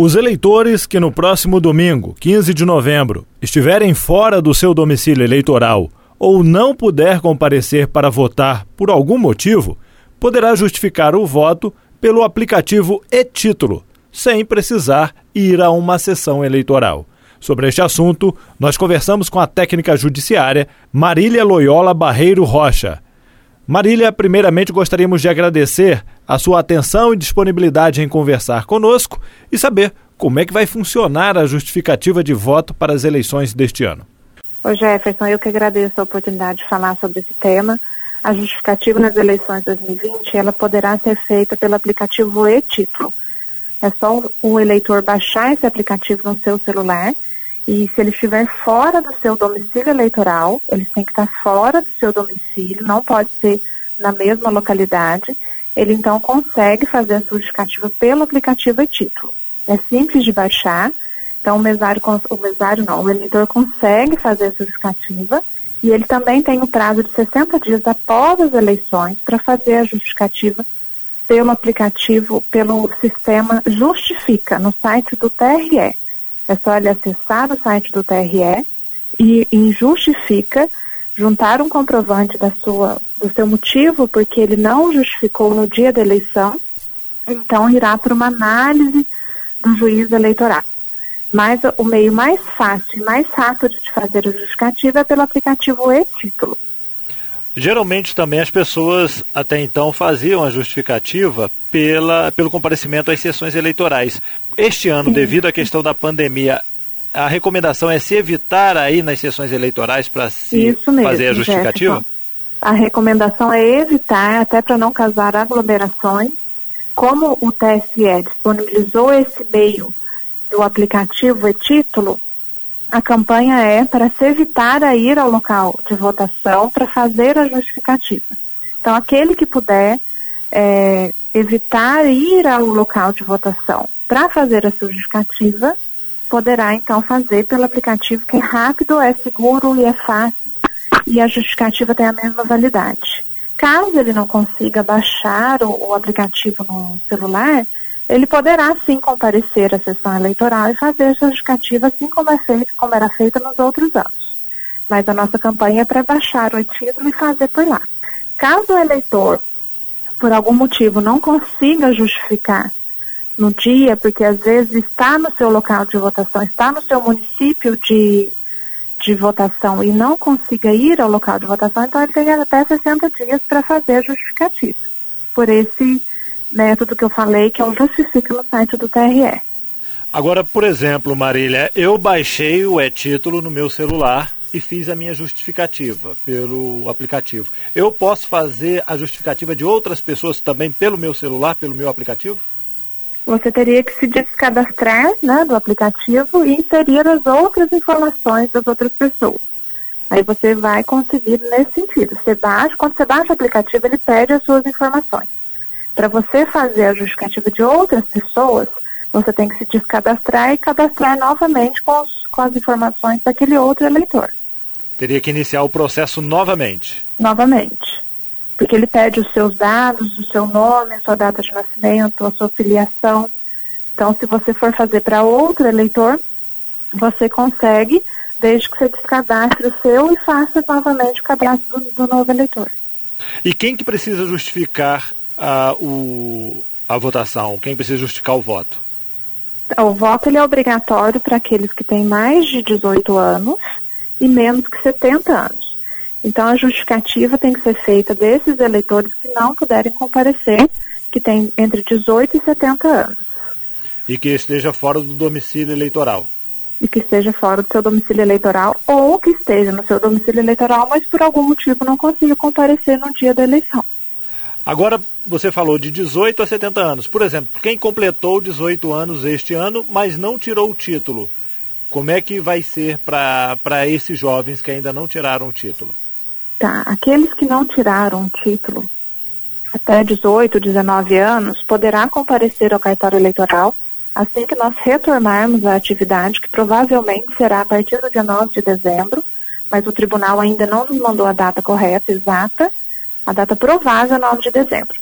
Os eleitores que no próximo domingo, 15 de novembro, estiverem fora do seu domicílio eleitoral ou não puder comparecer para votar por algum motivo, poderá justificar o voto pelo aplicativo e-título, sem precisar ir a uma sessão eleitoral. Sobre este assunto, nós conversamos com a técnica judiciária Marília Loyola Barreiro Rocha. Marília, primeiramente gostaríamos de agradecer a sua atenção e disponibilidade em conversar conosco e saber como é que vai funcionar a justificativa de voto para as eleições deste ano. Ô Jefferson, eu que agradeço a oportunidade de falar sobre esse tema. A justificativa nas eleições 2020, ela poderá ser feita pelo aplicativo e-título. É só o eleitor baixar esse aplicativo no seu celular e se ele estiver fora do seu domicílio eleitoral, ele tem que estar fora do seu domicílio, não pode ser na mesma localidade. Ele então consegue fazer a sua justificativa pelo aplicativo e título. É simples de baixar, então o mesário, o mesário não, o eleitor consegue fazer a sua justificativa e ele também tem o prazo de 60 dias após as eleições para fazer a justificativa pelo aplicativo, pelo sistema Justifica, no site do TRE. É só ele acessar o site do TRE e em Justifica, juntar um comprovante da sua, do seu motivo, porque ele não justificou no dia da eleição, então irá para uma análise do juiz eleitoral. Mas o meio mais fácil e mais rápido de fazer a justificativa é pelo aplicativo e-título. Geralmente também as pessoas até então faziam a justificativa pela, pelo comparecimento às sessões eleitorais. Este ano, Sim. devido à questão da pandemia, a recomendação é se evitar aí nas sessões eleitorais para se mesmo, fazer a justificativa? Jefferson. A recomendação é evitar, até para não causar aglomerações. Como o TSE disponibilizou esse meio do aplicativo e título, a campanha é para se evitar a ir ao local de votação para fazer a justificativa. Então, aquele que puder é, evitar ir ao local de votação para fazer a sua justificativa, poderá então fazer pelo aplicativo que é rápido, é seguro e é fácil e a justificativa tem a mesma validade. Caso ele não consiga baixar o, o aplicativo no celular, ele poderá sim comparecer à sessão eleitoral e fazer justificativa assim como, é feito, como era feita nos outros anos. Mas a nossa campanha é para baixar o título e fazer por lá. Caso o eleitor, por algum motivo, não consiga justificar no dia, porque às vezes está no seu local de votação, está no seu município de, de votação e não consiga ir ao local de votação, então ele tem até 60 dias para fazer a justificativa por esse método que eu falei, que é o Justifica no site do TRE. Agora, por exemplo, Marília, eu baixei o e-título no meu celular e fiz a minha justificativa pelo aplicativo. Eu posso fazer a justificativa de outras pessoas também pelo meu celular, pelo meu aplicativo? Você teria que se descadastrar né, do aplicativo e inserir as outras informações das outras pessoas. Aí você vai conseguir nesse sentido. Você baixa, quando você baixa o aplicativo, ele pede as suas informações. Para você fazer a justificativa de outras pessoas, você tem que se descadastrar e cadastrar novamente com, os, com as informações daquele outro eleitor. Teria que iniciar o processo novamente? Novamente. Porque ele pede os seus dados, o seu nome, a sua data de nascimento, a sua filiação. Então, se você for fazer para outro eleitor, você consegue, desde que você descadastre o seu e faça novamente o cadastro do, do novo eleitor. E quem que precisa justificar a, o, a votação? Quem precisa justificar o voto? O voto ele é obrigatório para aqueles que têm mais de 18 anos e menos que 70 anos. Então a justificativa tem que ser feita desses eleitores que não puderem comparecer, que têm entre 18 e 70 anos. E que esteja fora do domicílio eleitoral. E que esteja fora do seu domicílio eleitoral ou que esteja no seu domicílio eleitoral, mas por algum motivo não consiga comparecer no dia da eleição. Agora, você falou de 18 a 70 anos. Por exemplo, quem completou 18 anos este ano, mas não tirou o título, como é que vai ser para esses jovens que ainda não tiraram o título? Tá, aqueles que não tiraram o título até 18, 19 anos, poderá comparecer ao cartório eleitoral assim que nós retornarmos à atividade, que provavelmente será a partir do dia 9 de dezembro, mas o tribunal ainda não nos mandou a data correta, exata, a data provável é 9 de dezembro.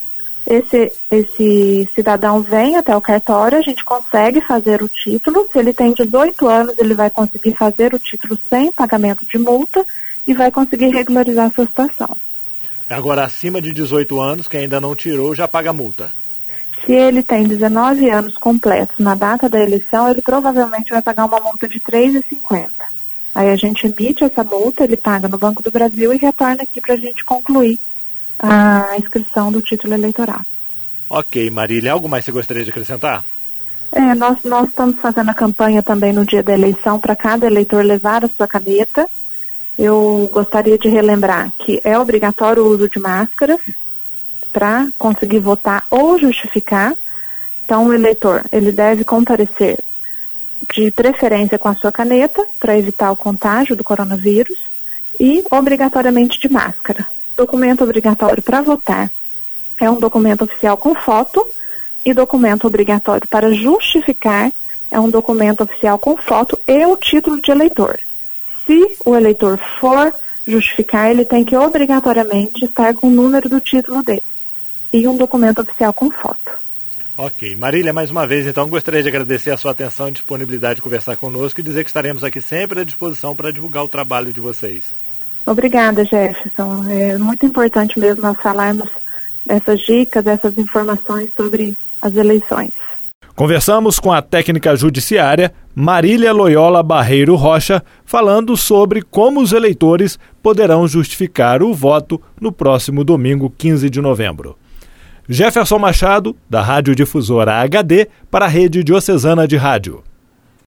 esse, esse cidadão vem até o cartório, a gente consegue fazer o título. Se ele tem 18 anos, ele vai conseguir fazer o título sem pagamento de multa e vai conseguir regularizar a sua situação. Agora, acima de 18 anos, que ainda não tirou, já paga multa. Se ele tem 19 anos completos na data da eleição, ele provavelmente vai pagar uma multa de R$ 3,50. Aí a gente emite essa multa, ele paga no Banco do Brasil e retorna aqui para a gente concluir a inscrição do título eleitoral. Ok, Marília, algo mais você gostaria de acrescentar? É, nós, nós estamos fazendo a campanha também no dia da eleição para cada eleitor levar a sua caneta. Eu gostaria de relembrar que é obrigatório o uso de máscaras para conseguir votar ou justificar. Então, o eleitor ele deve comparecer de preferência com a sua caneta para evitar o contágio do coronavírus e obrigatoriamente de máscara documento obrigatório para votar é um documento oficial com foto e documento obrigatório para justificar é um documento oficial com foto e o título de eleitor. Se o eleitor for justificar, ele tem que obrigatoriamente estar com o número do título dele e um documento oficial com foto. Ok. Marília, mais uma vez, então, gostaria de agradecer a sua atenção e disponibilidade de conversar conosco e dizer que estaremos aqui sempre à disposição para divulgar o trabalho de vocês. Obrigada, Jefferson. É muito importante mesmo nós falarmos dessas dicas, dessas informações sobre as eleições. Conversamos com a técnica judiciária Marília Loyola Barreiro Rocha, falando sobre como os eleitores poderão justificar o voto no próximo domingo, 15 de novembro. Jefferson Machado, da Rádio Difusora HD, para a Rede Diocesana de Rádio.